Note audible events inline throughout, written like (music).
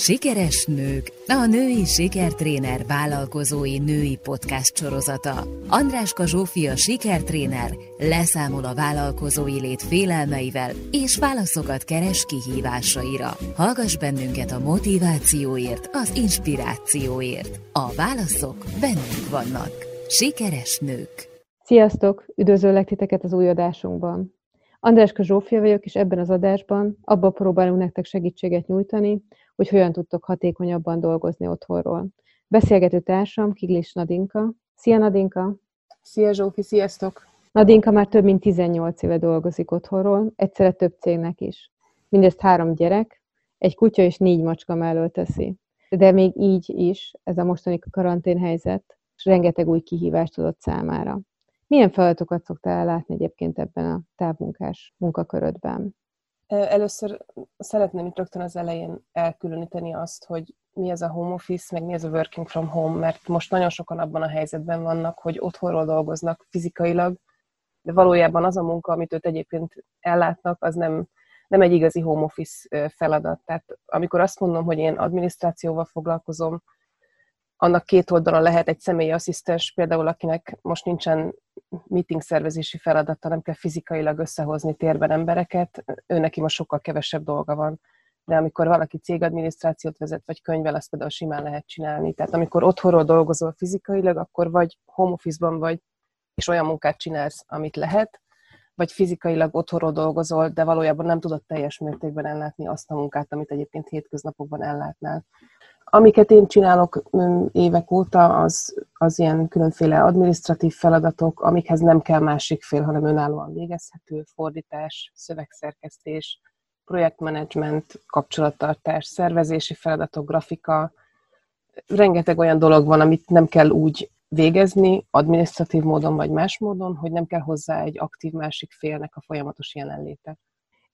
Sikeres nők, a női sikertréner vállalkozói női podcast sorozata. Andráska Zsófia sikertréner leszámol a vállalkozói lét félelmeivel és válaszokat keres kihívásaira. Hallgass bennünket a motivációért, az inspirációért. A válaszok bennünk vannak. Sikeres nők. Sziasztok! Üdvözöllek titeket az új adásunkban. Andráska Zsófia vagyok, és ebben az adásban abba próbálunk nektek segítséget nyújtani, hogy hogyan tudtok hatékonyabban dolgozni otthonról. Beszélgető társam Kiglis Nadinka. Szia Nadinka! Szia Zsófi, sziasztok! Nadinka már több mint 18 éve dolgozik otthonról, egyszerre több cégnek is. Mindezt három gyerek, egy kutya és négy macska mellől teszi. De még így is ez a mostani karanténhelyzet, és rengeteg új kihívást adott számára. Milyen feladatokat szoktál látni egyébként ebben a távmunkás munkakörödben? Először szeretném itt rögtön az elején elkülöníteni azt, hogy mi ez a home office, meg mi ez a working from home, mert most nagyon sokan abban a helyzetben vannak, hogy otthonról dolgoznak fizikailag, de valójában az a munka, amit őt egyébként ellátnak, az nem, nem egy igazi home office feladat. Tehát amikor azt mondom, hogy én adminisztrációval foglalkozom, annak két oldalon lehet egy személyi asszisztens, például akinek most nincsen meeting szervezési feladata, nem kell fizikailag összehozni térben embereket, ő neki most sokkal kevesebb dolga van. De amikor valaki cégadminisztrációt vezet, vagy könyvel, azt például simán lehet csinálni. Tehát amikor otthonról dolgozol fizikailag, akkor vagy home office-ban vagy, és olyan munkát csinálsz, amit lehet, vagy fizikailag otthonról dolgozol, de valójában nem tudod teljes mértékben ellátni azt a munkát, amit egyébként hétköznapokban ellátnál. Amiket én csinálok évek óta, az, az ilyen különféle administratív feladatok, amikhez nem kell másik fél, hanem önállóan végezhető, fordítás, szövegszerkesztés, projektmenedzsment, kapcsolattartás, szervezési feladatok, grafika. Rengeteg olyan dolog van, amit nem kell úgy végezni, administratív módon vagy más módon, hogy nem kell hozzá egy aktív másik félnek a folyamatos jelenléte.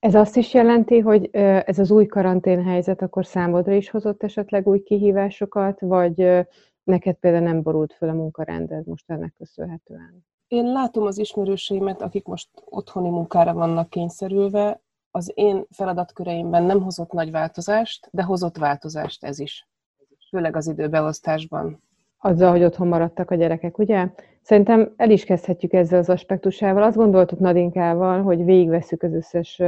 Ez azt is jelenti, hogy ez az új karanténhelyzet akkor számodra is hozott esetleg új kihívásokat, vagy neked például nem borult föl a munkarended most ennek köszönhetően? Én látom az ismerőseimet, akik most otthoni munkára vannak kényszerülve. Az én feladatköreimben nem hozott nagy változást, de hozott változást ez is. Főleg az időbeosztásban. Azzal, hogy otthon maradtak a gyerekek, ugye? Szerintem el is kezdhetjük ezzel az aspektusával. Azt gondoltuk Nadinkával, hogy végigveszük az összes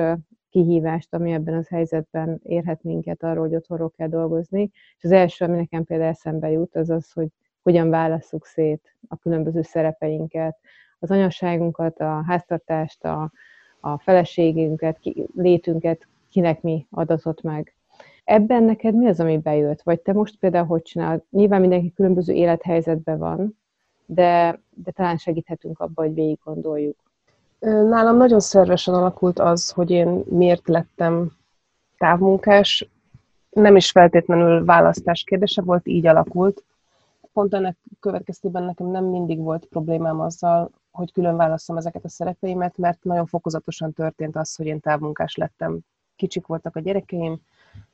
kihívást, ami ebben az helyzetben érhet minket arról, hogy otthonról kell dolgozni. És az első, ami nekem például eszembe jut, az az, hogy hogyan válasszuk szét a különböző szerepeinket, az anyasságunkat, a háztartást, a, a feleségünket, ki, létünket, kinek mi adatott meg. Ebben neked mi az, ami bejött? Vagy te most például hogy csinálod? Nyilván mindenki különböző élethelyzetben van, de, de talán segíthetünk abba, hogy végig gondoljuk. Nálam nagyon szervesen alakult az, hogy én miért lettem távmunkás. Nem is feltétlenül választás kérdése volt, így alakult. Pont ennek következtében nekem nem mindig volt problémám azzal, hogy külön válaszom ezeket a szerepeimet, mert nagyon fokozatosan történt az, hogy én távmunkás lettem. Kicsik voltak a gyerekeim,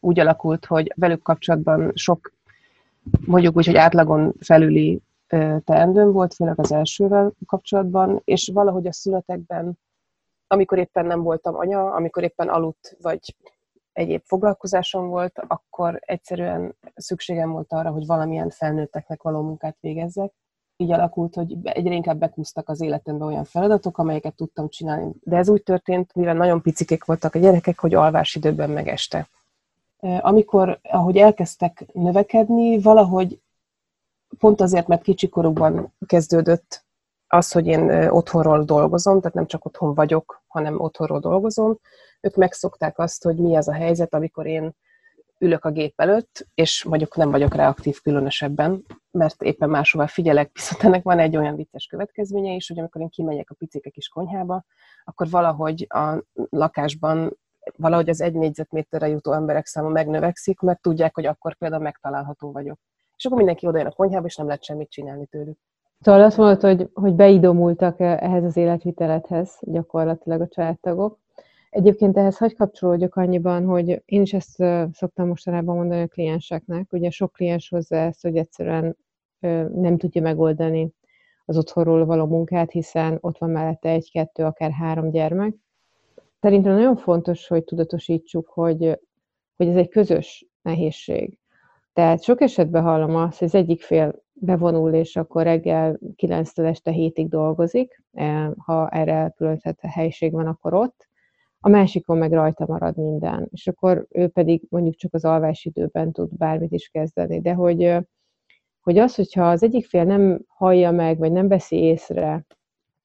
úgy alakult, hogy velük kapcsolatban sok, mondjuk úgy, hogy átlagon felüli teendőm volt, főleg az elsővel kapcsolatban, és valahogy a születekben, amikor éppen nem voltam anya, amikor éppen aludt, vagy egyéb foglalkozásom volt, akkor egyszerűen szükségem volt arra, hogy valamilyen felnőtteknek való munkát végezzek. Így alakult, hogy egyre inkább bekúztak az életembe olyan feladatok, amelyeket tudtam csinálni. De ez úgy történt, mivel nagyon picikék voltak a gyerekek, hogy alvásidőben meg este. Amikor, ahogy elkezdtek növekedni, valahogy pont azért, mert kicsikorukban kezdődött az, hogy én otthonról dolgozom, tehát nem csak otthon vagyok, hanem otthonról dolgozom, ők megszokták azt, hogy mi az a helyzet, amikor én ülök a gép előtt, és mondjuk nem vagyok reaktív különösebben, mert éppen máshova figyelek, (laughs) viszont ennek van egy olyan vicces következménye is, hogy amikor én kimegyek a picike kis konyhába, akkor valahogy a lakásban valahogy az egy négyzetméterre jutó emberek száma megnövekszik, mert tudják, hogy akkor például megtalálható vagyok és akkor mindenki oda jön a konyhába, és nem lehet semmit csinálni tőlük. Szóval azt mondod, hogy, hogy beidomultak ehhez az életvitelethez gyakorlatilag a családtagok. Egyébként ehhez hagy kapcsolódjak annyiban, hogy én is ezt szoktam mostanában mondani a klienseknek. Ugye sok kliens hozzá ezt, hogy egyszerűen nem tudja megoldani az otthonról való munkát, hiszen ott van mellette egy, kettő, akár három gyermek. Szerintem nagyon fontos, hogy tudatosítsuk, hogy, hogy ez egy közös nehézség. Tehát sok esetben hallom azt, hogy az egyik fél bevonul, és akkor reggel 9-től este 7-ig dolgozik, e, ha erre elkülönített helység van, akkor ott, a másikon meg rajta marad minden, és akkor ő pedig mondjuk csak az alvás időben tud bármit is kezdeni, de hogy, hogy az, hogyha az egyik fél nem hallja meg, vagy nem veszi észre,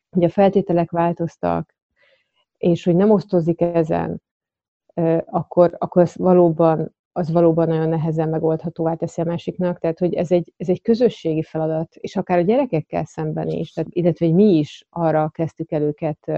hogy a feltételek változtak, és hogy nem osztozik ezen, akkor, akkor az valóban, az valóban nagyon nehezen megoldhatóvá teszi a másiknak. Tehát, hogy ez egy, ez egy közösségi feladat, és akár a gyerekekkel szemben is, tehát, illetve hogy mi is arra kezdtük el őket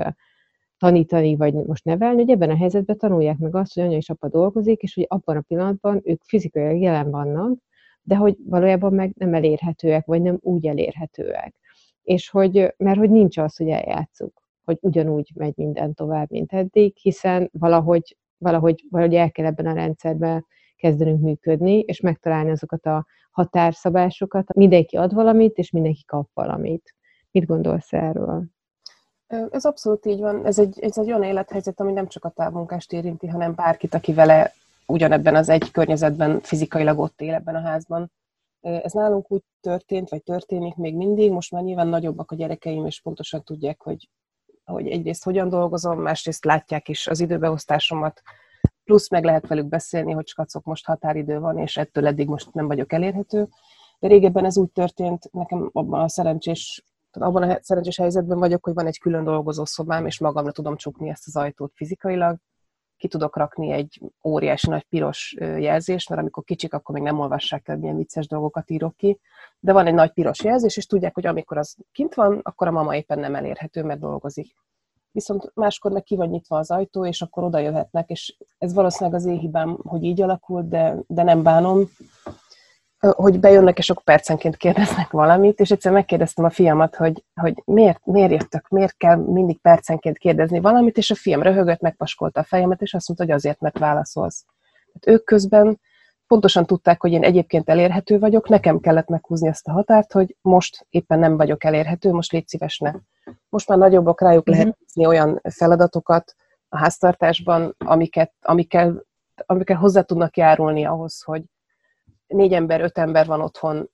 tanítani, vagy most nevelni, hogy ebben a helyzetben tanulják meg azt, hogy anya és apa dolgozik, és hogy abban a pillanatban ők fizikailag jelen vannak, de hogy valójában meg nem elérhetőek, vagy nem úgy elérhetőek. És hogy, mert hogy nincs az, hogy eljátszuk, hogy ugyanúgy megy minden tovább, mint eddig, hiszen valahogy, valahogy, valahogy el kell ebben a rendszerben kezdenünk működni, és megtalálni azokat a határszabásokat. Mindenki ad valamit, és mindenki kap valamit. Mit gondolsz erről? Ez abszolút így van. Ez egy, ez egy olyan élethelyzet, ami nem csak a távmunkást érinti, hanem bárkit, aki vele ugyanebben az egy környezetben fizikailag ott él ebben a házban. Ez nálunk úgy történt, vagy történik még mindig, most már nyilván nagyobbak a gyerekeim, és pontosan tudják, hogy, hogy egyrészt hogyan dolgozom, másrészt látják is az időbeosztásomat, plusz meg lehet velük beszélni, hogy skacok, most határidő van, és ettől eddig most nem vagyok elérhető. De régebben ez úgy történt, nekem abban a szerencsés abban a szerencsés helyzetben vagyok, hogy van egy külön dolgozó szobám, és magamra tudom csukni ezt az ajtót fizikailag. Ki tudok rakni egy óriási nagy piros jelzést, mert amikor kicsik, akkor még nem olvassák el, milyen vicces dolgokat írok ki. De van egy nagy piros jelzés, és tudják, hogy amikor az kint van, akkor a mama éppen nem elérhető, mert dolgozik. Viszont máskor meg ki van nyitva az ajtó, és akkor oda jöhetnek, és ez valószínűleg az én hibám, hogy így alakult, de, de nem bánom hogy bejönnek, és akkor percenként kérdeznek valamit, és egyszer megkérdeztem a fiamat, hogy, hogy miért, miért jöttök, miért kell mindig percenként kérdezni valamit, és a fiam röhögött, megpaskolta a fejemet, és azt mondta, hogy azért, mert válaszolsz. Hát ők közben pontosan tudták, hogy én egyébként elérhető vagyok, nekem kellett meghúzni ezt a határt, hogy most éppen nem vagyok elérhető, most légy szíves ne. Most már nagyobbak rájuk uh-huh. lehet húzni olyan feladatokat a háztartásban, amiket, amikkel, amikkel hozzá tudnak járulni ahhoz, hogy, négy ember, öt ember van otthon,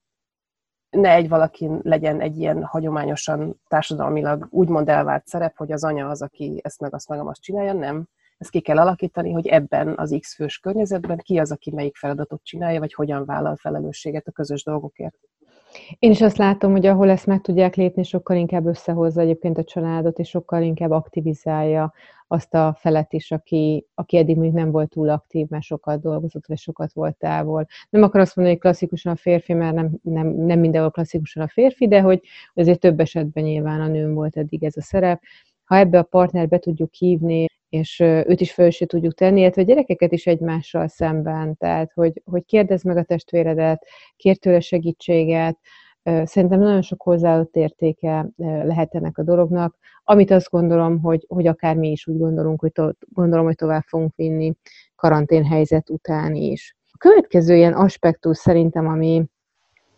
ne egy valakin legyen egy ilyen hagyományosan társadalmilag úgymond elvárt szerep, hogy az anya az, aki ezt meg azt meg azt csinálja, nem. Ezt ki kell alakítani, hogy ebben az X fős környezetben ki az, aki melyik feladatot csinálja, vagy hogyan vállal felelősséget a közös dolgokért. Én is azt látom, hogy ahol ezt meg tudják lépni, sokkal inkább összehozza egyébként a családot, és sokkal inkább aktivizálja azt a felet is, aki, aki eddig még nem volt túl aktív, mert sokat dolgozott, vagy sokat volt távol. Nem akar azt mondani, hogy klasszikusan a férfi, mert nem, nem, nem mindenhol klasszikusan a férfi, de hogy azért több esetben nyilván a nőm volt eddig ez a szerep. Ha ebbe a partner be tudjuk hívni, és őt is felső tudjuk tenni, illetve a gyerekeket is egymással szemben, tehát hogy, hogy kérdezd meg a testvéredet, kér tőle segítséget, Szerintem nagyon sok hozzáadott értéke lehet ennek a dolognak, amit azt gondolom, hogy, hogy akár mi is úgy gondolunk, hogy to, gondolom, hogy tovább fogunk vinni karantén helyzet után is. A következő ilyen aspektus szerintem, ami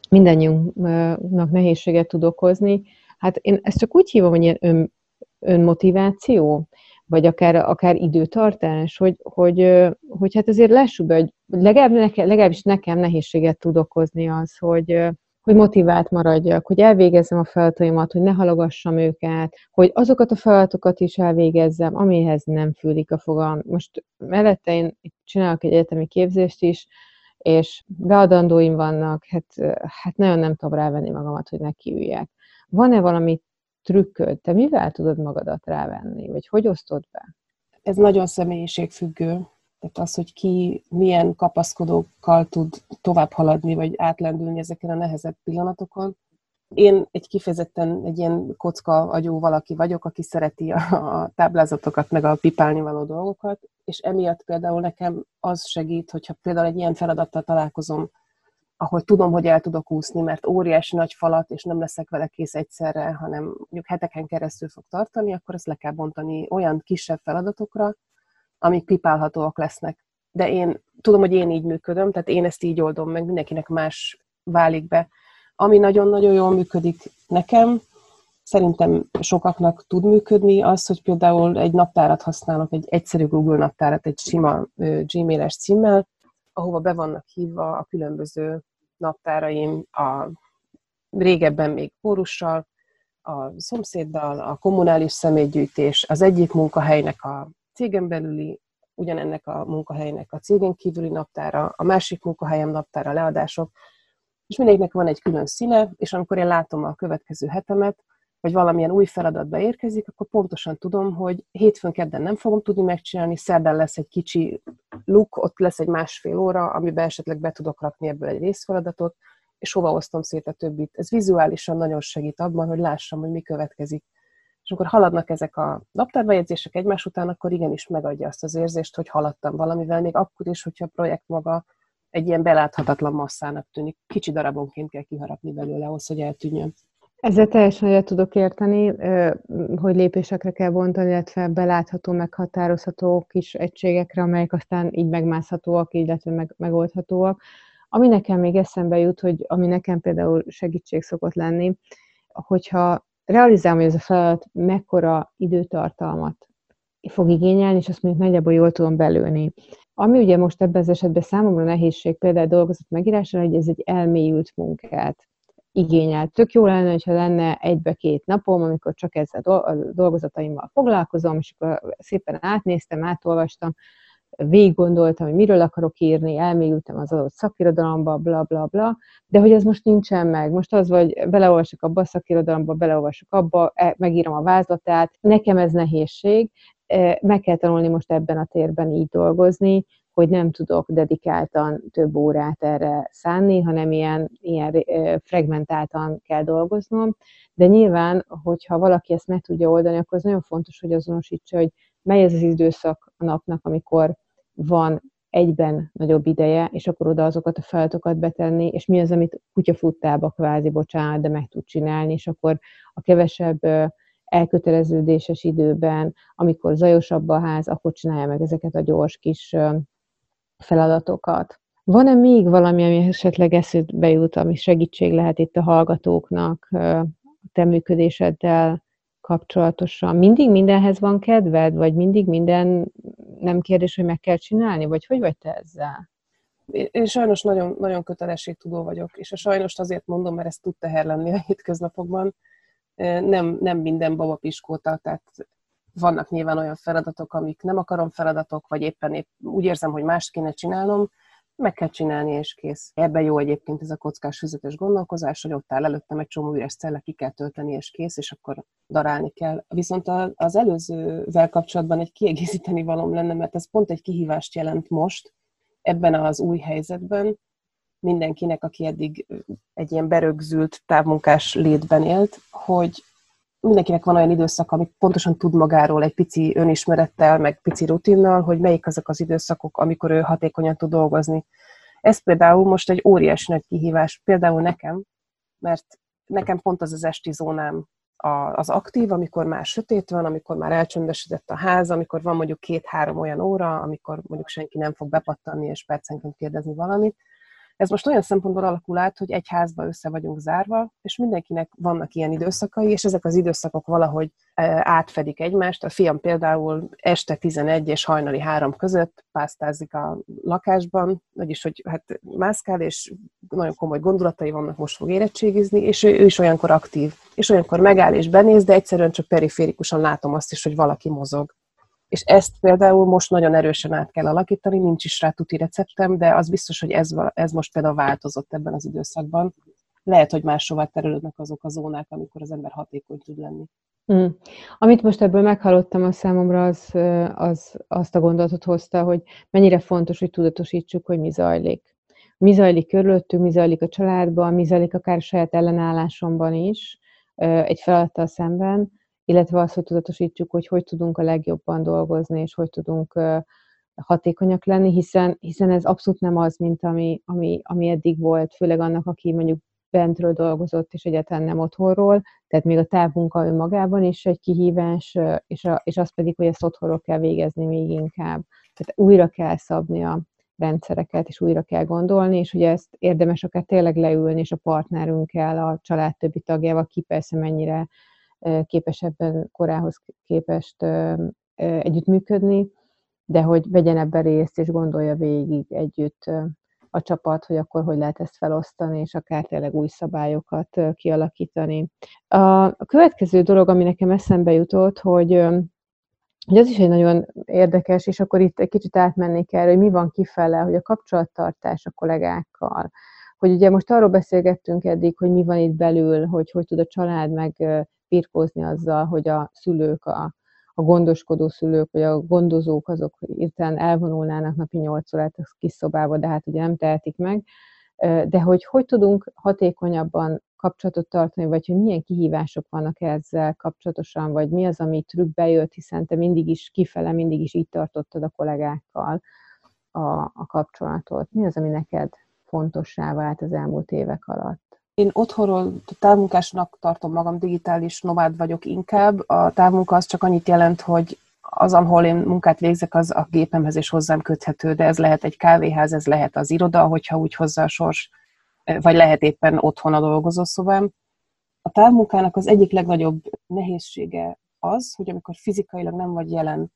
mindannyiunknak nehézséget tud okozni, hát én ezt csak úgy hívom, hogy ilyen ön, önmotiváció, vagy akár, akár időtartás, hogy, hogy, hogy hát azért lássuk be, hogy legalább nekem, legalábbis nekem nehézséget tud okozni az, hogy, hogy motivált maradjak, hogy elvégezzem a feladataimat, hogy ne halogassam őket, hogy azokat a feladatokat is elvégezzem, amihez nem fűlik a fogam. Most mellette én csinálok egy egyetemi képzést is, és beadandóim vannak, hát, hát nagyon nem tudom rávenni magamat, hogy nekiüljek. Van-e valami trükköd? Te mivel tudod magadat rávenni? Vagy hogy osztod be? Ez nagyon személyiségfüggő. Tehát az, hogy ki milyen kapaszkodókkal tud tovább haladni, vagy átlendülni ezeken a nehezebb pillanatokon. Én egy kifejezetten egy ilyen kocka agyú valaki vagyok, aki szereti a, táblázatokat, meg a pipálni való dolgokat, és emiatt például nekem az segít, hogyha például egy ilyen feladattal találkozom, ahol tudom, hogy el tudok úszni, mert óriási nagy falat, és nem leszek vele kész egyszerre, hanem mondjuk heteken keresztül fog tartani, akkor ezt le kell bontani olyan kisebb feladatokra, amik pipálhatóak lesznek. De én tudom, hogy én így működöm, tehát én ezt így oldom meg, mindenkinek más válik be. Ami nagyon-nagyon jól működik nekem, szerintem sokaknak tud működni, az, hogy például egy naptárat használok, egy egyszerű Google naptárat, egy sima Gmail-es címmel, ahova be vannak hívva a különböző naptáraim, a régebben még kórussal, a szomszéddal, a kommunális személygyűjtés, az egyik munkahelynek a cégen belüli, ugyanennek a munkahelynek a cégen kívüli naptára, a másik munkahelyem naptára, leadások, és mindegyiknek van egy külön színe, és amikor én látom a következő hetemet, vagy valamilyen új feladat beérkezik, akkor pontosan tudom, hogy hétfőn kedden nem fogom tudni megcsinálni, szerdán lesz egy kicsi luk, ott lesz egy másfél óra, amiben esetleg be tudok rakni ebből egy részfeladatot, és hova osztom szét a többit. Ez vizuálisan nagyon segít abban, hogy lássam, hogy mi következik. És amikor haladnak ezek a naptárbejegyzések egymás után, akkor igenis megadja azt az érzést, hogy haladtam valamivel, még akkor is, hogyha a projekt maga egy ilyen beláthatatlan masszának tűnik. Kicsi darabonként kell kiharapni belőle ahhoz, hogy eltűnjön. Ezzel teljesen egyet tudok érteni, hogy lépésekre kell bontani, illetve belátható, meghatározható kis egységekre, amelyek aztán így megmászhatóak, illetve meg, megoldhatóak. Ami nekem még eszembe jut, hogy ami nekem például segítség szokott lenni, hogyha realizálom, hogy ez a feladat mekkora időtartalmat fog igényelni, és azt mondjuk nagyjából jól tudom belőni. Ami ugye most ebben az esetben számomra nehézség például dolgozat megírására, hogy ez egy elmélyült munkát igényel. Tök jó lenne, hogyha lenne egybe-két napom, amikor csak ezzel a dolgozataimmal foglalkozom, és akkor szépen átnéztem, átolvastam, végig gondoltam, hogy miről akarok írni, elmélyültem az adott szakirodalomba, bla, bla, bla, de hogy ez most nincsen meg. Most az, hogy beleolvasok abba a szakirodalomba, beleolvasok abba, e, megírom a vázlatát, nekem ez nehézség, e, meg kell tanulni most ebben a térben így dolgozni, hogy nem tudok dedikáltan több órát erre szánni, hanem ilyen, ilyen fragmentáltan kell dolgoznom. De nyilván, hogyha valaki ezt meg tudja oldani, akkor az nagyon fontos, hogy azonosítsa, hogy mely ez az időszak a napnak, amikor van egyben nagyobb ideje, és akkor oda azokat a feladatokat betenni, és mi az, amit kutyafuttába kvázi, bocsánat, de meg tud csinálni, és akkor a kevesebb elköteleződéses időben, amikor zajosabb a ház, akkor csinálja meg ezeket a gyors kis feladatokat. Van-e még valami, ami esetleg eszedbe jut, ami segítség lehet itt a hallgatóknak a te működésedel kapcsolatosan? Mindig mindenhez van kedved, vagy mindig minden nem kérdés, hogy meg kell csinálni, vagy hogy vagy te ezzel? Én sajnos nagyon, nagyon kötelességtudó vagyok, és a sajnos azért mondom, mert ez tud teher lenni a hétköznapokban. Nem, nem minden babapiskóta, tehát vannak nyilván olyan feladatok, amik nem akarom feladatok, vagy éppen épp úgy érzem, hogy mást kéne csinálnom, meg kell csinálni, és kész. Ebben jó egyébként ez a kockás füzetes gondolkozás, hogy ott áll előttem egy csomó üres cella, ki kell tölteni, és kész, és akkor darálni kell. Viszont az előzővel kapcsolatban egy kiegészíteni valom lenne, mert ez pont egy kihívást jelent most, ebben az új helyzetben, mindenkinek, aki eddig egy ilyen berögzült távmunkás létben élt, hogy mindenkinek van olyan időszak, amit pontosan tud magáról egy pici önismerettel, meg pici rutinnal, hogy melyik azok az időszakok, amikor ő hatékonyan tud dolgozni. Ez például most egy óriási nagy kihívás, például nekem, mert nekem pont az az esti zónám az aktív, amikor már sötét van, amikor már elcsöndesedett a ház, amikor van mondjuk két-három olyan óra, amikor mondjuk senki nem fog bepattanni és percenként kérdezni valamit, ez most olyan szempontból alakul át, hogy egy házba össze vagyunk zárva, és mindenkinek vannak ilyen időszakai, és ezek az időszakok valahogy e, átfedik egymást. A fiam például este 11 és hajnali 3 között pásztázik a lakásban, vagyis, hogy hát mászkál, és nagyon komoly gondolatai vannak, most fog érettségizni, és ő, is olyankor aktív. És olyankor megáll és benéz, de egyszerűen csak periférikusan látom azt is, hogy valaki mozog és ezt például most nagyon erősen át kell alakítani, nincs is rá tuti receptem, de az biztos, hogy ez, ez most például változott ebben az időszakban. Lehet, hogy máshova terülődnek azok a zónák, amikor az ember hatékony tud lenni. Mm. Amit most ebből meghallottam a számomra, az, az azt a gondolatot hozta, hogy mennyire fontos, hogy tudatosítsuk, hogy mi zajlik. Mi zajlik körülöttünk, mi zajlik a családban, mi zajlik akár a saját ellenállásomban is, egy feladattal szemben, illetve az, hogy tudatosítjuk, hogy hogy tudunk a legjobban dolgozni, és hogy tudunk hatékonyak lenni, hiszen, hiszen ez abszolút nem az, mint ami, ami, ami eddig volt, főleg annak, aki mondjuk bentről dolgozott, és egyáltalán nem otthonról, tehát még a távmunka önmagában is egy kihívás, és, a, és az pedig, hogy ezt otthonról kell végezni még inkább. Tehát újra kell szabni a rendszereket, és újra kell gondolni, és ugye ezt érdemes akár tényleg leülni, és a partnerünkkel, a család többi tagjával, ki persze mennyire képes ebben korához képest együttműködni, de hogy vegyen ebben részt, és gondolja végig együtt a csapat, hogy akkor hogy lehet ezt felosztani, és akár tényleg új szabályokat kialakítani. A következő dolog, ami nekem eszembe jutott, hogy hogy ez is egy nagyon érdekes, és akkor itt egy kicsit átmennék erre, hogy mi van kifele, hogy a kapcsolattartás a kollégákkal, hogy ugye most arról beszélgettünk eddig, hogy mi van itt belül, hogy hogy tud a család meg birkózni azzal, hogy a szülők, a, a gondoskodó szülők, vagy a gondozók, azok hirtelen elvonulnának napi 8 órát a kis szobába, de hát ugye nem tehetik meg. De hogy hogy tudunk hatékonyabban kapcsolatot tartani, vagy hogy milyen kihívások vannak ezzel kapcsolatosan, vagy mi az, ami trükkbe jött, hiszen te mindig is kifele, mindig is így tartottad a kollégákkal a, a kapcsolatot. Mi az, ami neked fontossá vált az elmúlt évek alatt? Én otthonról távmunkásnak tartom magam, digitális nomád vagyok inkább. A távmunka az csak annyit jelent, hogy az, ahol én munkát végzek, az a gépemhez és hozzám köthető, de ez lehet egy kávéház, ez lehet az iroda, hogyha úgy hozzá a sors, vagy lehet éppen otthon a dolgozószobám. A távmunkának az egyik legnagyobb nehézsége az, hogy amikor fizikailag nem vagy jelen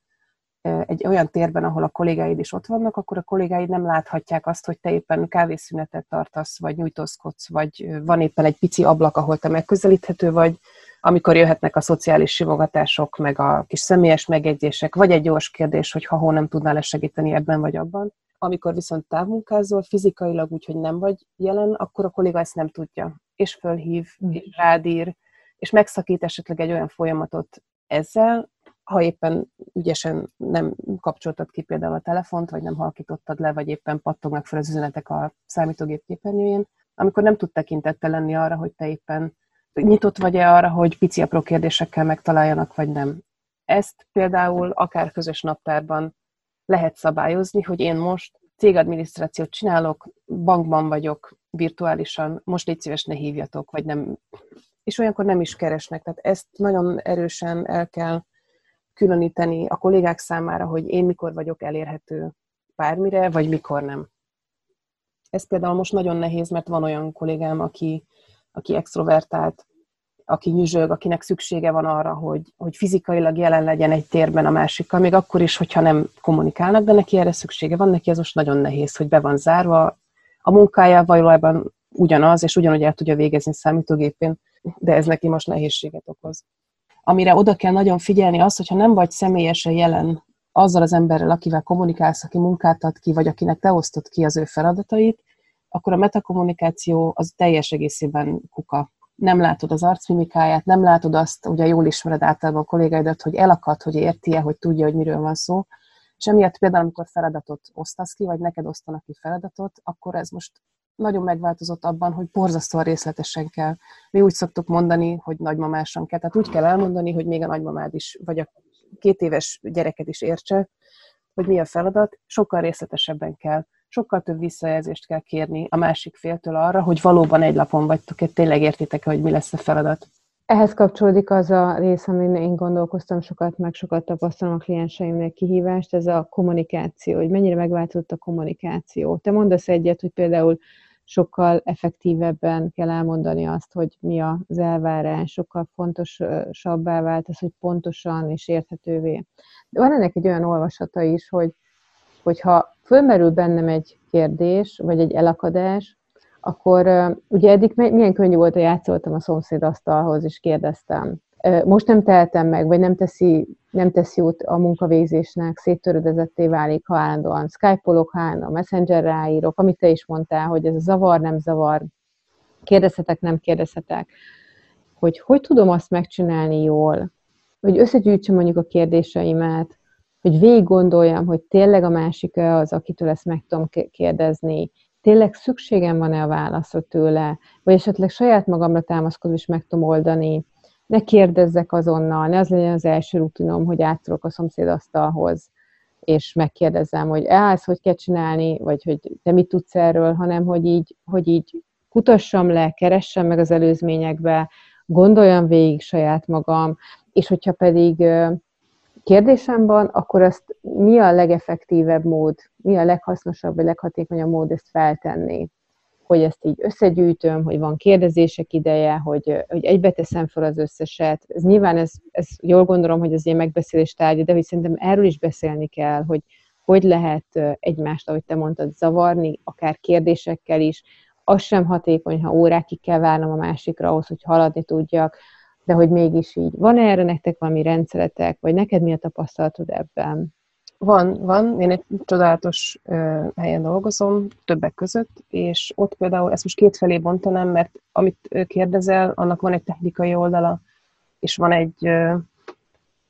egy olyan térben, ahol a kollégáid is ott vannak, akkor a kollégáid nem láthatják azt, hogy te éppen kávészünetet tartasz, vagy nyújtózkodsz, vagy van éppen egy pici ablak, ahol te megközelíthető vagy, amikor jöhetnek a szociális simogatások, meg a kis személyes megjegyzések, vagy egy gyors kérdés, hogy ha hol nem tudnál segíteni ebben vagy abban. Amikor viszont távmunkázol, fizikailag úgy, hogy nem vagy jelen, akkor a kolléga ezt nem tudja, és fölhív, mm. és rádír, és megszakít esetleg egy olyan folyamatot ezzel, ha éppen ügyesen nem kapcsoltad ki például a telefont, vagy nem halkítottad le, vagy éppen pattognak fel az üzenetek a számítógép képernyőjén, amikor nem tud tekintettel lenni arra, hogy te éppen nyitott vagy-e arra, hogy pici apró kérdésekkel megtaláljanak, vagy nem. Ezt például akár közös naptárban lehet szabályozni, hogy én most cégadminisztrációt csinálok, bankban vagyok virtuálisan, most légy szíves, ne hívjatok, vagy nem. És olyankor nem is keresnek. Tehát ezt nagyon erősen el kell különíteni a kollégák számára, hogy én mikor vagyok elérhető bármire, vagy mikor nem. Ez például most nagyon nehéz, mert van olyan kollégám, aki, aki extrovertált, aki nyüzsög, akinek szüksége van arra, hogy, hogy fizikailag jelen legyen egy térben a másikkal, még akkor is, hogyha nem kommunikálnak, de neki erre szüksége van, neki ez most nagyon nehéz, hogy be van zárva. A munkája valójában ugyanaz, és ugyanúgy el tudja végezni számítógépén, de ez neki most nehézséget okoz amire oda kell nagyon figyelni az, hogyha nem vagy személyesen jelen azzal az emberrel, akivel kommunikálsz, aki munkát ad ki, vagy akinek te osztod ki az ő feladatait, akkor a metakommunikáció az teljes egészében kuka. Nem látod az arcmimikáját, nem látod azt, ugye jól ismered általában a kollégáidat, hogy elakad, hogy érti-e, hogy tudja, hogy miről van szó. És emiatt például, amikor feladatot osztasz ki, vagy neked osztanak ki feladatot, akkor ez most nagyon megváltozott abban, hogy borzasztóan részletesen kell. Mi úgy szoktuk mondani, hogy nagymamásan kell. Tehát úgy kell elmondani, hogy még a nagymamád is, vagy a két éves gyereket is értse, hogy mi a feladat, sokkal részletesebben kell, sokkal több visszajelzést kell kérni a másik féltől arra, hogy valóban egy lapon vagytok, tényleg értitek hogy mi lesz a feladat. Ehhez kapcsolódik az a rész, amin én gondolkoztam sokat, meg sokat tapasztalom a klienseimnél kihívást, ez a kommunikáció, hogy mennyire megváltozott a kommunikáció. Te mondasz egyet, hogy például sokkal effektívebben kell elmondani azt, hogy mi az elvárás, sokkal fontosabbá vált az, hogy pontosan és érthetővé. De van ennek egy olyan olvasata is, hogy hogyha fölmerül bennem egy kérdés, vagy egy elakadás, akkor ugye eddig milyen könnyű volt, hogy játszoltam a szomszéd asztalhoz, és kérdeztem. Most nem tehetem meg, vagy nem teszi, nem teszi jót a munkavégzésnek, széttörödezetté válik, ha állandóan skype-olok, ha állandóan messenger ráírok, amit te is mondtál, hogy ez a zavar, nem zavar, kérdezhetek, nem kérdezhetek, hogy hogy tudom azt megcsinálni jól, hogy összegyűjtsem mondjuk a kérdéseimet, hogy végig gondoljam, hogy tényleg a másik az, akitől ezt meg tudom kérdezni, tényleg szükségem van-e a válaszra tőle, vagy esetleg saját magamra támaszkodva is meg tudom oldani, ne kérdezzek azonnal, ne az legyen az első rutinom, hogy átszorok a szomszéd asztalhoz, és megkérdezem, hogy ezt hogy kell csinálni, vagy hogy te mit tudsz erről, hanem hogy így, hogy így kutassam le, keressem meg az előzményekbe, gondoljam végig saját magam, és hogyha pedig kérdésem van, akkor azt mi a legeffektívebb mód, mi a leghasznosabb, vagy leghatékonyabb mód ezt feltenni. Hogy ezt így összegyűjtöm, hogy van kérdezések ideje, hogy, hogy egybe teszem fel az összeset. Ez nyilván ez, ez jól gondolom, hogy az ilyen megbeszélés tárgya, de hogy szerintem erről is beszélni kell, hogy hogy lehet egymást, ahogy te mondtad, zavarni, akár kérdésekkel is, az sem hatékony, ha órákig kell várnom a másikra ahhoz, hogy haladni tudjak, de hogy mégis így. Van -e erre nektek valami rendszeretek, vagy neked mi a tapasztalatod ebben? Van, van. Én egy csodálatos uh, helyen dolgozom, többek között, és ott például ezt most kétfelé bontanám, mert amit kérdezel, annak van egy technikai oldala, és van egy uh,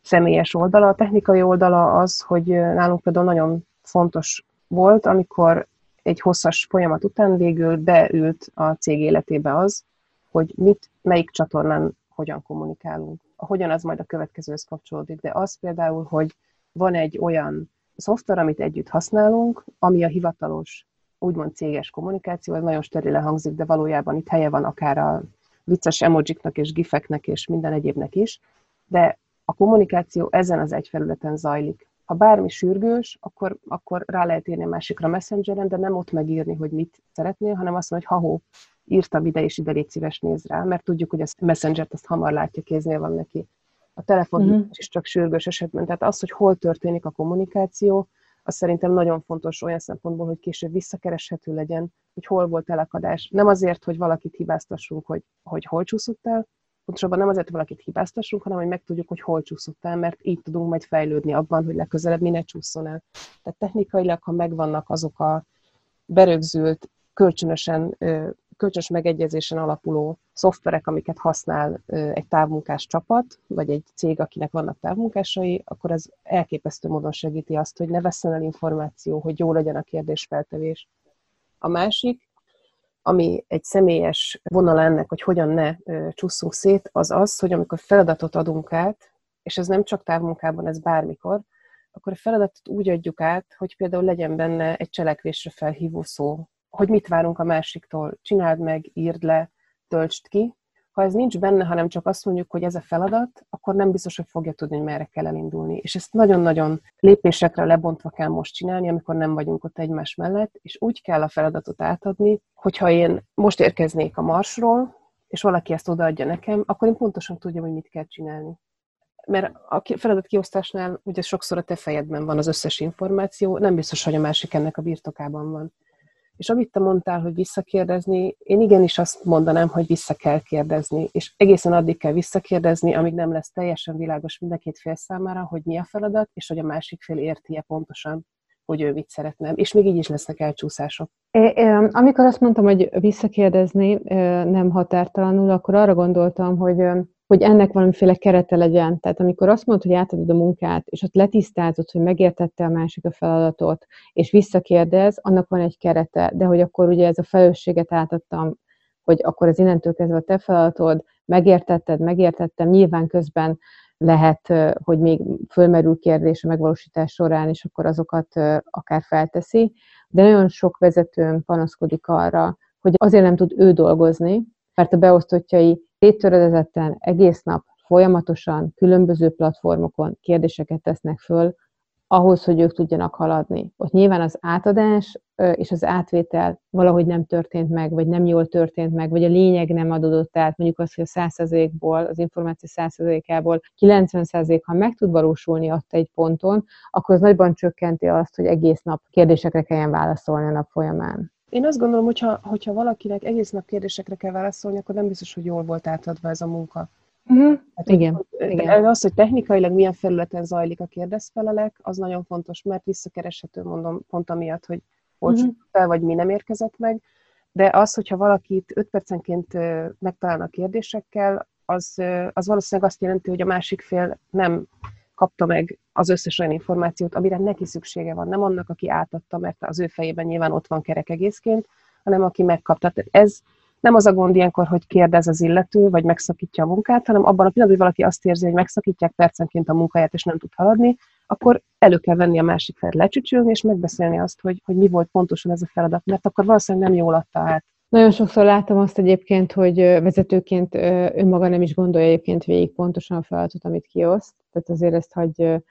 személyes oldala. A technikai oldala az, hogy nálunk például nagyon fontos volt, amikor egy hosszas folyamat után végül beült a cég életébe az, hogy mit, melyik csatornán hogyan kommunikálunk. A hogyan az majd a következőhöz kapcsolódik, de az például, hogy van egy olyan szoftver, amit együtt használunk, ami a hivatalos, úgymond céges kommunikáció, ez nagyon sterile hangzik, de valójában itt helye van akár a vicces emojiknak és gifeknek és minden egyébnek is, de a kommunikáció ezen az egy felületen zajlik. Ha bármi sürgős, akkor, akkor rá lehet írni a másikra messengeren, de nem ott megírni, hogy mit szeretnél, hanem azt mondani, hogy ha-hó, írtam ide, és ide légy szíves néz rá, mert tudjuk, hogy a messengert azt hamar látja, kéznél van neki. A telefon uh-huh. is csak sürgős esetben. Tehát az, hogy hol történik a kommunikáció, az szerintem nagyon fontos olyan szempontból, hogy később visszakereshető legyen, hogy hol volt elakadás. Nem azért, hogy valakit hibáztassunk, hogy, hogy hol csúszott el, pontosabban nem azért, hogy valakit hibáztassunk, hanem hogy megtudjuk, hogy hol csúszott el, mert így tudunk majd fejlődni abban, hogy legközelebb mi ne csúszson el. Tehát technikailag, ha megvannak azok a berögzült, kölcsönösen, kölcsönös megegyezésen alapuló szoftverek, amiket használ egy távmunkás csapat, vagy egy cég, akinek vannak távmunkásai, akkor ez elképesztő módon segíti azt, hogy ne vesszen el információ, hogy jó legyen a kérdésfeltevés. A másik, ami egy személyes vonal ennek, hogy hogyan ne csúszunk szét, az az, hogy amikor feladatot adunk át, és ez nem csak távmunkában, ez bármikor, akkor a feladatot úgy adjuk át, hogy például legyen benne egy cselekvésre felhívó szó, hogy mit várunk a másiktól, csináld meg, írd le, töltsd ki, ha ez nincs benne, hanem csak azt mondjuk, hogy ez a feladat, akkor nem biztos, hogy fogja tudni, hogy merre kell elindulni. És ezt nagyon-nagyon lépésekre lebontva kell most csinálni, amikor nem vagyunk ott egymás mellett, és úgy kell a feladatot átadni, hogyha én most érkeznék a marsról, és valaki ezt odaadja nekem, akkor én pontosan tudjam, hogy mit kell csinálni. Mert a feladat kiosztásnál ugye sokszor a te fejedben van az összes információ, nem biztos, hogy a másik ennek a birtokában van. És amit te mondtál, hogy visszakérdezni, én igenis azt mondanám, hogy vissza kell kérdezni, és egészen addig kell visszakérdezni, amíg nem lesz teljesen világos mind a két fél számára, hogy mi a feladat, és hogy a másik fél érti-e pontosan, hogy ő mit szeretne. És még így is lesznek elcsúszások. Amikor azt mondtam, hogy visszakérdezni nem határtalanul, akkor arra gondoltam, hogy hogy ennek valamiféle kerete legyen. Tehát amikor azt mondod, hogy átadod a munkát, és ott letisztázod, hogy megértette a másik a feladatot, és visszakérdez, annak van egy kerete, de hogy akkor ugye ez a felelősséget átadtam, hogy akkor az innentől kezdve a te feladatod, megértetted, megértettem, nyilván közben lehet, hogy még fölmerül kérdés a megvalósítás során, és akkor azokat akár felteszi, de nagyon sok vezetőm panaszkodik arra, hogy azért nem tud ő dolgozni, mert a beosztottjai széttöredezetten egész nap folyamatosan különböző platformokon kérdéseket tesznek föl, ahhoz, hogy ők tudjanak haladni. Ott nyilván az átadás és az átvétel valahogy nem történt meg, vagy nem jól történt meg, vagy a lényeg nem adódott át, mondjuk az, hogy a 100%-ból, az információ 100%-ából 90% ha meg tud valósulni ott egy ponton, akkor az nagyban csökkenti azt, hogy egész nap kérdésekre kelljen válaszolni a nap folyamán. Én azt gondolom, hogyha, hogyha valakinek egész nap kérdésekre kell válaszolni, akkor nem biztos, hogy jól volt átadva ez a munka. Uh-huh. Hát, igen, igen. Az, hogy technikailag milyen felületen zajlik a kérdezfelelek, az nagyon fontos, mert visszakereshető, mondom, pont amiatt, hogy hol uh-huh. fel, vagy mi nem érkezett meg. De az, hogyha valakit 5 percenként megtalálnak kérdésekkel, az, az valószínűleg azt jelenti, hogy a másik fél nem kapta meg az összes olyan információt, amire neki szüksége van. Nem annak, aki átadta, mert az ő fejében nyilván ott van kerek egészként, hanem aki megkapta. Tehát ez nem az a gond ilyenkor, hogy kérdez az illető, vagy megszakítja a munkát, hanem abban a pillanatban, hogy valaki azt érzi, hogy megszakítják percenként a munkáját, és nem tud haladni, akkor elő kell venni a másik fel, lecsücsülni, és megbeszélni azt, hogy, hogy mi volt pontosan ez a feladat, mert akkor valószínűleg nem jól adta át. Nagyon sokszor látom azt egyébként, hogy vezetőként önmaga nem is gondolja egyébként végig pontosan a feladatot, amit kioszt. Tehát azért ezt hagy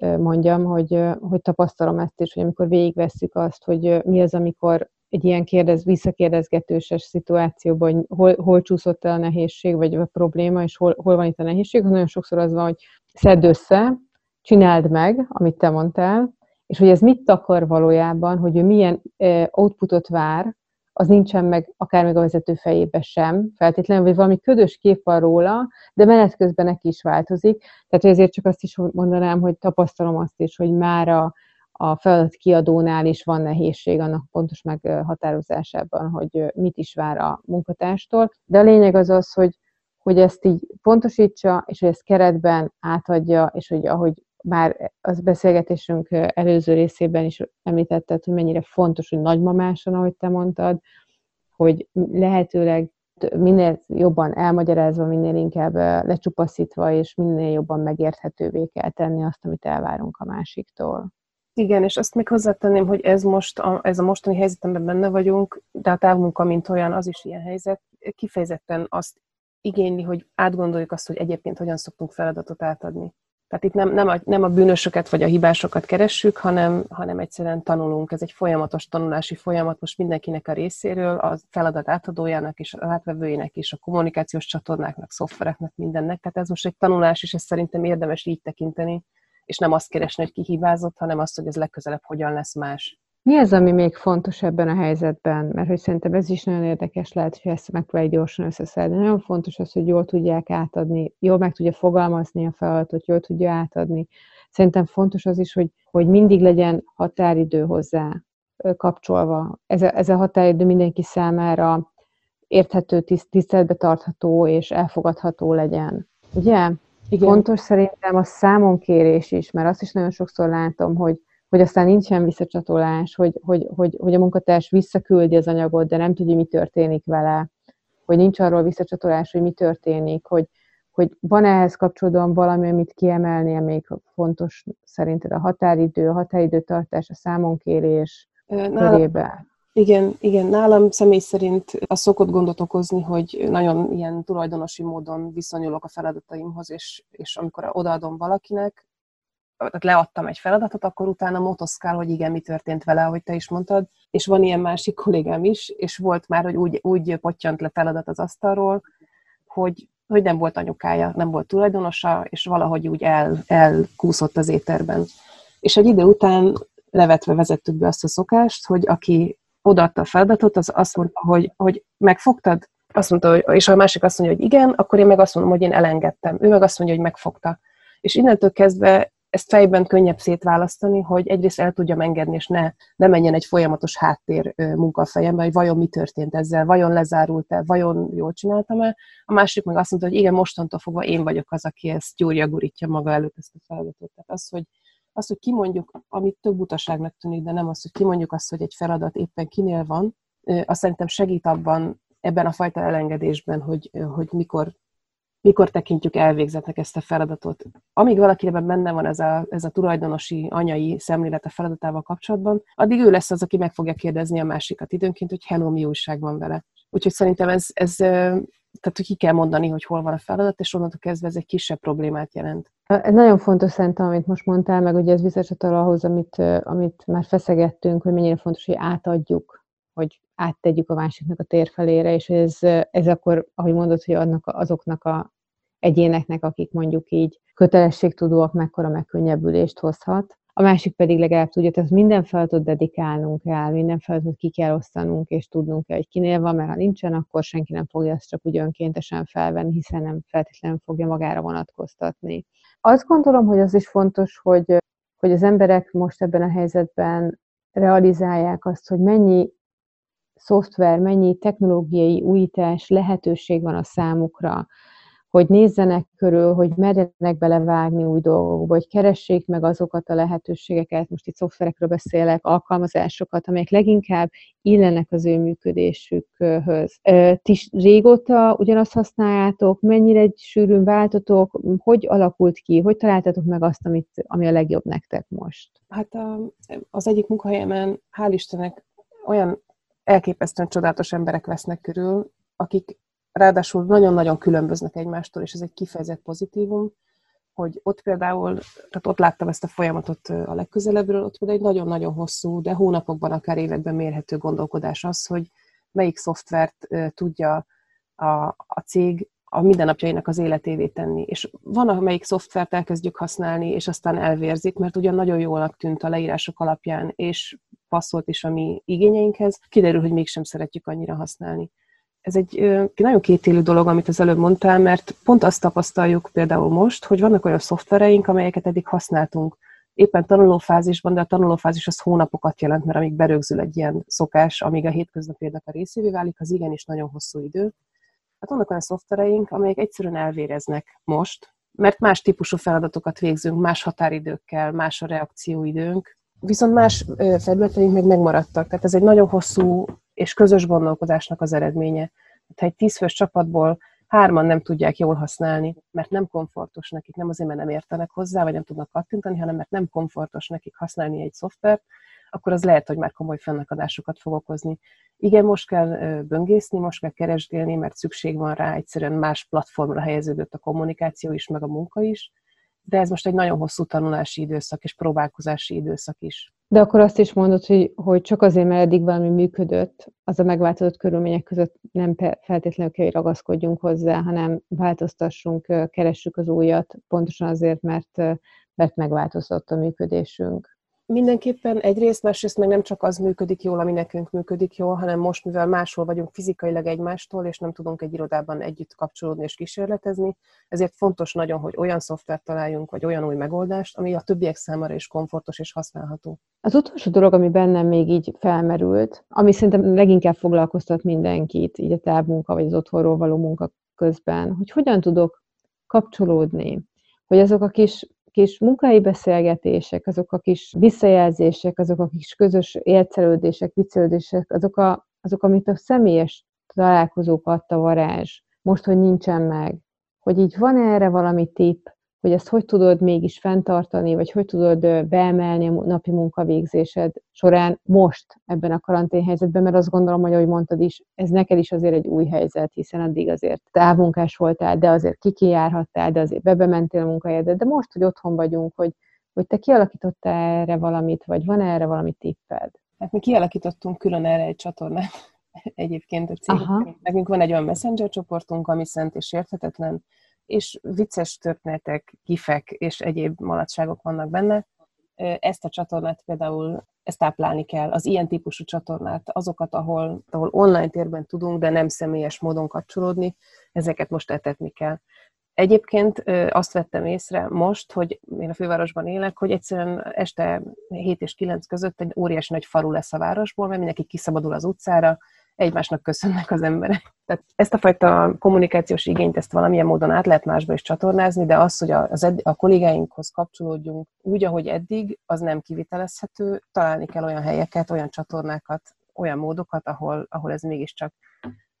mondjam, hogy, hogy tapasztalom ezt is, hogy amikor végigvesszük azt, hogy mi az, amikor egy ilyen kérdez, visszakérdezgetőses szituációban, hol, hol csúszott el a nehézség, vagy a probléma, és hol, hol van itt a nehézség, nagyon sokszor az van, hogy szedd össze, csináld meg, amit te mondtál, és hogy ez mit takar valójában, hogy ő milyen outputot vár, az nincsen meg akár még a vezető fejébe sem feltétlenül, vagy valami ködös kép van róla, de menet közben neki is változik. Tehát ezért csak azt is mondanám, hogy tapasztalom azt is, hogy már a, a feladat kiadónál is van nehézség annak pontos meghatározásában, hogy mit is vár a munkatárstól. De a lényeg az az, hogy, hogy ezt így pontosítsa, és hogy ezt keretben átadja, és hogy ahogy már az beszélgetésünk előző részében is említetted, hogy mennyire fontos, hogy nagymamáson, ahogy te mondtad, hogy lehetőleg minél jobban elmagyarázva, minél inkább lecsupaszítva, és minél jobban megérthetővé kell tenni azt, amit elvárunk a másiktól. Igen, és azt még hozzátenném, hogy ez most, a, ez a mostani helyzetemben benne vagyunk, de a távmunka, mint olyan, az is ilyen helyzet, kifejezetten azt igényli, hogy átgondoljuk azt, hogy egyébként hogyan szoktunk feladatot átadni. Tehát itt nem, nem, a, nem a bűnösöket vagy a hibásokat keressük, hanem, hanem egyszerűen tanulunk. Ez egy folyamatos tanulási folyamat most mindenkinek a részéről, a feladat átadójának és az átvevőjének és a kommunikációs csatornáknak, szoftvereknek, mindennek. Tehát ez most egy tanulás, és ezt szerintem érdemes így tekinteni, és nem azt keresni, hogy ki hibázott, hanem azt, hogy ez legközelebb hogyan lesz más. Mi az, ami még fontos ebben a helyzetben? Mert hogy szerintem ez is nagyon érdekes lehet, hogy ezt megpróbáljuk gyorsan összeszedni. Nagyon fontos az, hogy jól tudják átadni, jól meg tudja fogalmazni a feladatot, jól tudja átadni. Szerintem fontos az is, hogy, hogy mindig legyen határidő hozzá kapcsolva. Ez a, ez a határidő mindenki számára érthető, tiszteletbe tartható és elfogadható legyen. Ugye? Igen. Fontos szerintem a számonkérés is, mert azt is nagyon sokszor látom, hogy hogy aztán nincsen visszacsatolás, hogy, hogy, hogy, hogy a munkatárs visszaküldi az anyagot, de nem tudja, mi történik vele, hogy nincs arról visszacsatolás, hogy mi történik, hogy, hogy van ehhez kapcsolódóan valami, amit kiemelnél még fontos szerinted a határidő, a határidőtartás, a számonkérés körébe? Igen, igen, nálam személy szerint a szokott gondot okozni, hogy nagyon ilyen tulajdonosi módon viszonyulok a feladataimhoz, és, és amikor odaadom valakinek, tehát leadtam egy feladatot, akkor utána motoszkál, hogy igen, mi történt vele, ahogy te is mondtad. És van ilyen másik (laughs) kollégám is, és volt már, hogy úgy, úgy pottyant le feladat az asztalról, hogy, hogy nem volt anyukája, nem volt tulajdonosa, és valahogy úgy el, elkúszott az éterben. És egy idő után levetve vezettük be azt a szokást, hogy aki odaadta a feladatot, az azt mondta, hogy, hogy megfogtad? Azt mondta, hogy, és a másik azt mondja, hogy igen, akkor én meg azt mondom, hogy én elengedtem. Ő meg azt mondja, hogy megfogta. És innentől kezdve ezt fejben könnyebb szétválasztani, hogy egyrészt el tudjam engedni, és ne, ne menjen egy folyamatos háttér munka a fejembe, hogy vajon mi történt ezzel, vajon lezárult-e, vajon jól csináltam-e. A másik meg azt mondta, hogy igen, mostantól fogva én vagyok az, aki ezt gyúrja, gurítja maga előtt ezt a feladatot. Tehát az, hogy, az, hogy kimondjuk, amit több utaságnak tűnik, de nem az, hogy kimondjuk azt, hogy egy feladat éppen kinél van, azt szerintem segít abban, ebben a fajta elengedésben, hogy, hogy mikor mikor tekintjük elvégzetnek ezt a feladatot. Amíg valakiben benne van ez a, ez a tulajdonosi, anyai szemlélet a feladatával kapcsolatban, addig ő lesz az, aki meg fogja kérdezni a másikat időnként, hogy hello, mi újság van vele. Úgyhogy szerintem ez, ez tehát ki kell mondani, hogy hol van a feladat, és onnantól kezdve ez egy kisebb problémát jelent. Ez nagyon fontos szerintem, amit most mondtál, meg ugye ez visszacsatol ahhoz, amit, amit már feszegettünk, hogy mennyire fontos, hogy átadjuk, hogy áttegyük a másiknak a tér felére, és ez, ez akkor, ahogy mondod, hogy annak, azoknak a egyéneknek, akik mondjuk így kötelességtudóak, mekkora megkönnyebbülést hozhat. A másik pedig legalább tudja, tehát minden feladatot dedikálnunk kell, minden feladatot ki kell osztanunk, és tudnunk kell, hogy kinél van, mert ha nincsen, akkor senki nem fogja ezt csak úgy önkéntesen felvenni, hiszen nem feltétlenül fogja magára vonatkoztatni. Azt gondolom, hogy az is fontos, hogy, hogy az emberek most ebben a helyzetben realizálják azt, hogy mennyi szoftver, mennyi technológiai újítás, lehetőség van a számukra, hogy nézzenek körül, hogy merjenek belevágni új dolgokba, hogy keressék meg azokat a lehetőségeket, most itt szoftverekről beszélek, alkalmazásokat, amelyek leginkább illenek az ő működésükhöz. Ti régóta ugyanazt használjátok, mennyire egy sűrűn váltotok, hogy alakult ki, hogy találtatok meg azt, amit, ami a legjobb nektek most? Hát az egyik munkahelyemen, hál' Istennek, olyan elképesztően csodálatos emberek vesznek körül, akik ráadásul nagyon-nagyon különböznek egymástól, és ez egy kifejezett pozitívum, hogy ott például, tehát ott láttam ezt a folyamatot a legközelebbről, ott például egy nagyon-nagyon hosszú, de hónapokban, akár években mérhető gondolkodás az, hogy melyik szoftvert tudja a, a cég a mindennapjainak az életévé tenni. És van, amelyik szoftvert elkezdjük használni, és aztán elvérzik, mert ugyan nagyon jól tűnt a leírások alapján, és passzolt is a mi igényeinkhez, kiderül, hogy mégsem szeretjük annyira használni. Ez egy nagyon kétélű dolog, amit az előbb mondtál, mert pont azt tapasztaljuk például most, hogy vannak olyan szoftvereink, amelyeket eddig használtunk éppen tanulófázisban, de a tanulófázis az hónapokat jelent, mert amíg berögzül egy ilyen szokás, amíg a hétköznapének a részévé válik, az igenis nagyon hosszú idő. Hát vannak olyan szoftvereink, amelyek egyszerűen elvéreznek most, mert más típusú feladatokat végzünk, más határidőkkel, más a reakcióidőnk, viszont más felületeink meg megmaradtak. Tehát ez egy nagyon hosszú és közös gondolkodásnak az eredménye. Ha egy tízfős csapatból hárman nem tudják jól használni, mert nem komfortos nekik, nem azért, mert nem értenek hozzá, vagy nem tudnak kattintani, hanem mert nem komfortos nekik használni egy szoftvert, akkor az lehet, hogy már komoly fennakadásokat fog okozni. Igen, most kell böngészni, most kell keresgélni, mert szükség van rá, egyszerűen más platformra helyeződött a kommunikáció is, meg a munka is, de ez most egy nagyon hosszú tanulási időszak és próbálkozási időszak is. De akkor azt is mondod, hogy, hogy csak azért, mert eddig valami működött, az a megváltozott körülmények között nem feltétlenül kell, hogy ragaszkodjunk hozzá, hanem változtassunk, keressük az újat, pontosan azért, mert, mert megváltozott a működésünk. Mindenképpen egyrészt, másrészt meg nem csak az működik jól, ami nekünk működik jól, hanem most, mivel máshol vagyunk fizikailag egymástól, és nem tudunk egy irodában együtt kapcsolódni és kísérletezni, ezért fontos nagyon, hogy olyan szoftvert találjunk, vagy olyan új megoldást, ami a többiek számára is komfortos és használható. Az utolsó dolog, ami bennem még így felmerült, ami szerintem leginkább foglalkoztat mindenkit, így a távmunka vagy az otthonról való munka közben, hogy hogyan tudok kapcsolódni, hogy azok a kis kis munkai beszélgetések, azok a kis visszajelzések, azok a kis közös élcelődések, viccelődések, azok, a, azok, amit a személyes találkozók adta varázs, most, hogy nincsen meg, hogy így van erre valami tipp, hogy ezt hogy tudod mégis fenntartani, vagy hogy tudod beemelni a napi munkavégzésed során most ebben a karanténhelyzetben, mert azt gondolom, hogy ahogy mondtad is, ez neked is azért egy új helyzet, hiszen addig azért távmunkás voltál, de azért kikijárhattál, de azért bebementél a munkahelyedre, de most, hogy otthon vagyunk, hogy, hogy te kialakítottál erre valamit, vagy van erre valami tipped? Hát mi kialakítottunk külön erre egy csatornát (laughs) egyébként a cég. Nekünk van egy olyan messenger csoportunk, ami szent és érthetetlen, és vicces történetek, gifek és egyéb maladságok vannak benne. Ezt a csatornát például ezt táplálni kell, az ilyen típusú csatornát, azokat, ahol, ahol online térben tudunk, de nem személyes módon kapcsolódni, ezeket most etetni kell. Egyébként azt vettem észre most, hogy én a fővárosban élek, hogy egyszerűen este 7 és 9 között egy óriási nagy falu lesz a városból, mert mindenki kiszabadul az utcára, egymásnak köszönnek az emberek. Tehát ezt a fajta kommunikációs igényt, ezt valamilyen módon át lehet másba is csatornázni, de az, hogy a, az edd, a kollégáinkhoz kapcsolódjunk úgy, ahogy eddig, az nem kivitelezhető. Találni kell olyan helyeket, olyan csatornákat, olyan módokat, ahol, ahol ez mégiscsak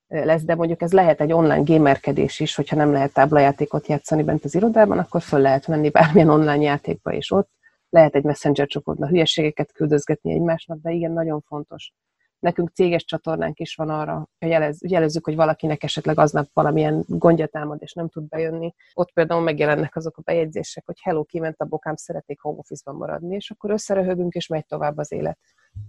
lesz, de mondjuk ez lehet egy online gamerkedés is, hogyha nem lehet táblajátékot játszani bent az irodában, akkor föl lehet menni bármilyen online játékba is ott, lehet egy messenger csoportban hülyeségeket küldözgetni egymásnak, de igen, nagyon fontos nekünk céges csatornánk is van arra, hogy jelez, jelezzük, hogy valakinek esetleg aznap valamilyen gondja támad, és nem tud bejönni. Ott például megjelennek azok a bejegyzések, hogy hello, kiment a bokám, szeretnék home office-ban maradni, és akkor összeröhögünk, és megy tovább az élet.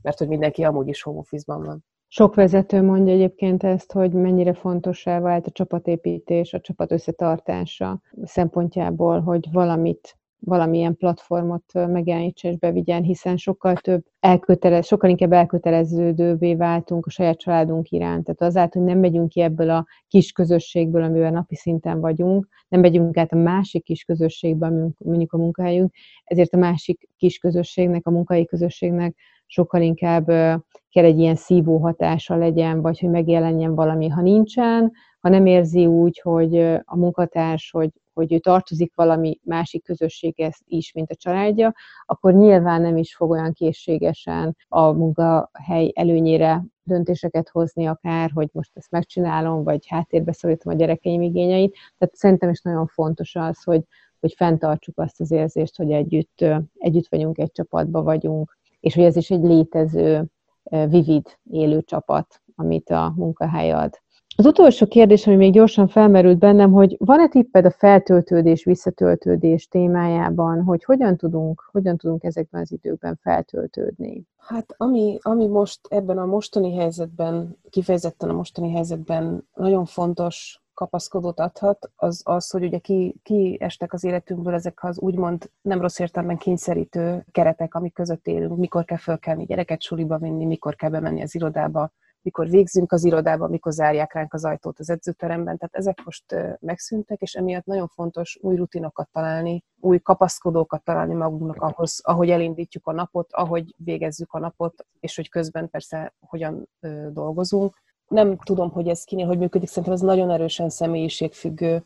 Mert hogy mindenki amúgy is home office-ban van. Sok vezető mondja egyébként ezt, hogy mennyire fontossá vált a csapatépítés, a csapat összetartása szempontjából, hogy valamit valamilyen platformot megjelenítse és bevigyen, hiszen sokkal több elkötelez, sokkal inkább elköteleződővé váltunk a saját családunk iránt. Tehát azáltal, hogy nem megyünk ki ebből a kis közösségből, amivel napi szinten vagyunk, nem megyünk át a másik kis közösségbe, mondjuk a munkahelyünk, ezért a másik kis közösségnek, a munkai közösségnek sokkal inkább kell egy ilyen szívó hatása legyen, vagy hogy megjelenjen valami. Ha nincsen, ha nem érzi úgy, hogy a munkatárs, hogy, hogy ő tartozik valami másik közösséghez is, mint a családja, akkor nyilván nem is fog olyan készségesen a munkahely előnyére döntéseket hozni akár, hogy most ezt megcsinálom, vagy háttérbe szorítom a gyerekeim igényeit. Tehát szerintem is nagyon fontos az, hogy, hogy fenntartsuk azt az érzést, hogy együtt, együtt vagyunk, egy csapatba vagyunk, és hogy ez is egy létező, vivid, élő csapat, amit a munkahely ad. Az utolsó kérdés, ami még gyorsan felmerült bennem, hogy van-e tipped a feltöltődés, visszatöltődés témájában, hogy hogyan tudunk, hogyan tudunk ezekben az időkben feltöltődni? Hát ami, ami most ebben a mostani helyzetben, kifejezetten a mostani helyzetben nagyon fontos kapaszkodót adhat, az az, hogy ugye ki, estek az életünkből ezek az úgymond nem rossz értelemben kényszerítő keretek, amik között élünk, mikor kell fölkelni gyereket suliba vinni, mikor kell bemenni az irodába, mikor végzünk az irodába, mikor zárják ránk az ajtót az edzőteremben. Tehát ezek most megszűntek, és emiatt nagyon fontos új rutinokat találni, új kapaszkodókat találni magunknak ahhoz, ahogy elindítjuk a napot, ahogy végezzük a napot, és hogy közben persze hogyan dolgozunk. Nem tudom, hogy ez kinél hogy működik, szerintem ez nagyon erősen személyiségfüggő.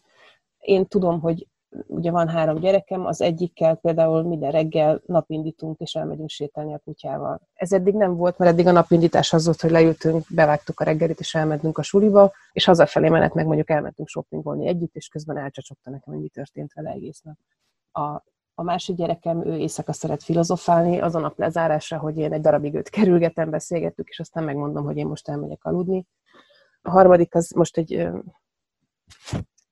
Én tudom, hogy ugye van három gyerekem, az egyikkel például minden reggel napindítunk, és elmegyünk sétálni a kutyával. Ez eddig nem volt, mert eddig a napindítás az volt, hogy leültünk, bevágtuk a reggelit, és elmentünk a suliba, és hazafelé menet meg mondjuk elmentünk shoppingolni együtt, és közben elcsacsogta nekem, hogy mi történt vele egész nap. A, a másik gyerekem, ő éjszaka szeret filozofálni, az a nap lezárása, hogy én egy darabig őt kerülgetem, beszélgettük, és aztán megmondom, hogy én most elmegyek aludni. A harmadik az most egy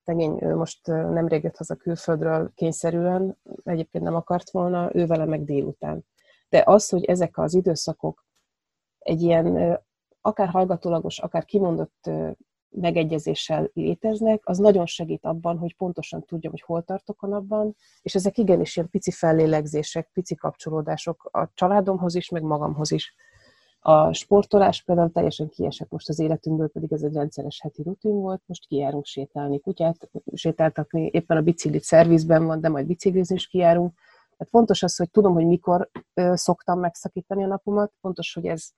szegény ő most nemrég jött haza külföldről kényszerűen, egyébként nem akart volna, ő vele meg délután. De az, hogy ezek az időszakok egy ilyen akár hallgatólagos, akár kimondott megegyezéssel léteznek, az nagyon segít abban, hogy pontosan tudjam, hogy hol tartok a napban, és ezek igenis ilyen pici fellélegzések, pici kapcsolódások a családomhoz is, meg magamhoz is. A sportolás például teljesen kiesett most az életünkből, pedig ez egy rendszeres heti rutin volt, most kijárunk sétálni kutyát, sétáltatni, éppen a biciklit szervizben van, de majd biciklizni is kijárunk. Tehát fontos az, hogy tudom, hogy mikor ö, szoktam megszakítani a napomat, fontos, hogy ez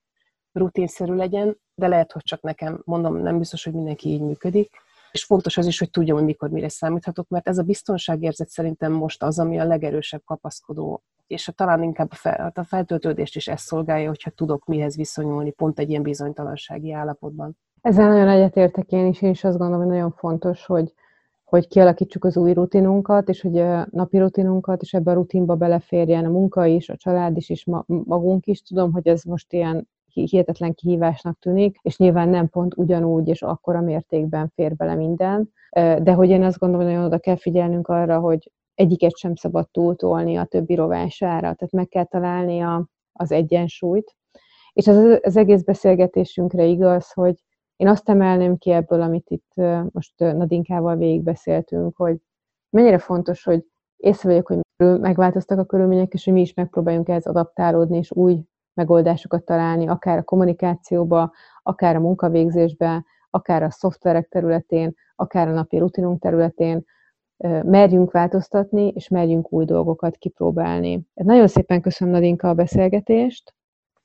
rutinszerű legyen, de lehet, hogy csak nekem, mondom, nem biztos, hogy mindenki így működik. És fontos az is, hogy tudjam, hogy mikor mire számíthatok, mert ez a biztonságérzet szerintem most az, ami a legerősebb kapaszkodó és a, talán inkább a, fel, hát a feltöltődést is ezt szolgálja, hogyha tudok mihez viszonyulni pont egy ilyen bizonytalansági állapotban. Ezzel nagyon egyetértek én is, én is azt gondolom, hogy nagyon fontos, hogy, hogy kialakítsuk az új rutinunkat, és hogy a napi rutinunkat, és ebbe a rutinba beleférjen a munka is, a család is, és magunk is. Tudom, hogy ez most ilyen hihetetlen kihívásnak tűnik, és nyilván nem pont ugyanúgy és akkora mértékben fér bele minden, de hogy én azt gondolom, hogy nagyon oda kell figyelnünk arra, hogy egyiket sem szabad túltolni a többi rovására, tehát meg kell találni a, az egyensúlyt. És az, az egész beszélgetésünkre igaz, hogy én azt emelném ki ebből, amit itt most Nadinkával végigbeszéltünk, hogy mennyire fontos, hogy észrevegyük, hogy megváltoztak a körülmények, és hogy mi is megpróbáljunk ehhez adaptálódni, és új megoldásokat találni, akár a kommunikációba, akár a munkavégzésbe, akár a szoftverek területén, akár a napi rutinunk területén, merjünk változtatni, és merjünk új dolgokat kipróbálni. Nagyon szépen köszönöm Nadinka a beszélgetést.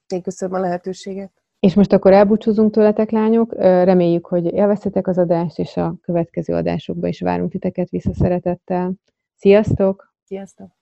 Én köszönöm a lehetőséget. És most akkor elbúcsúzunk tőletek, lányok. Reméljük, hogy élveztetek az adást, és a következő adásokba is várunk titeket visszaszeretettel. Sziasztok! Sziasztok!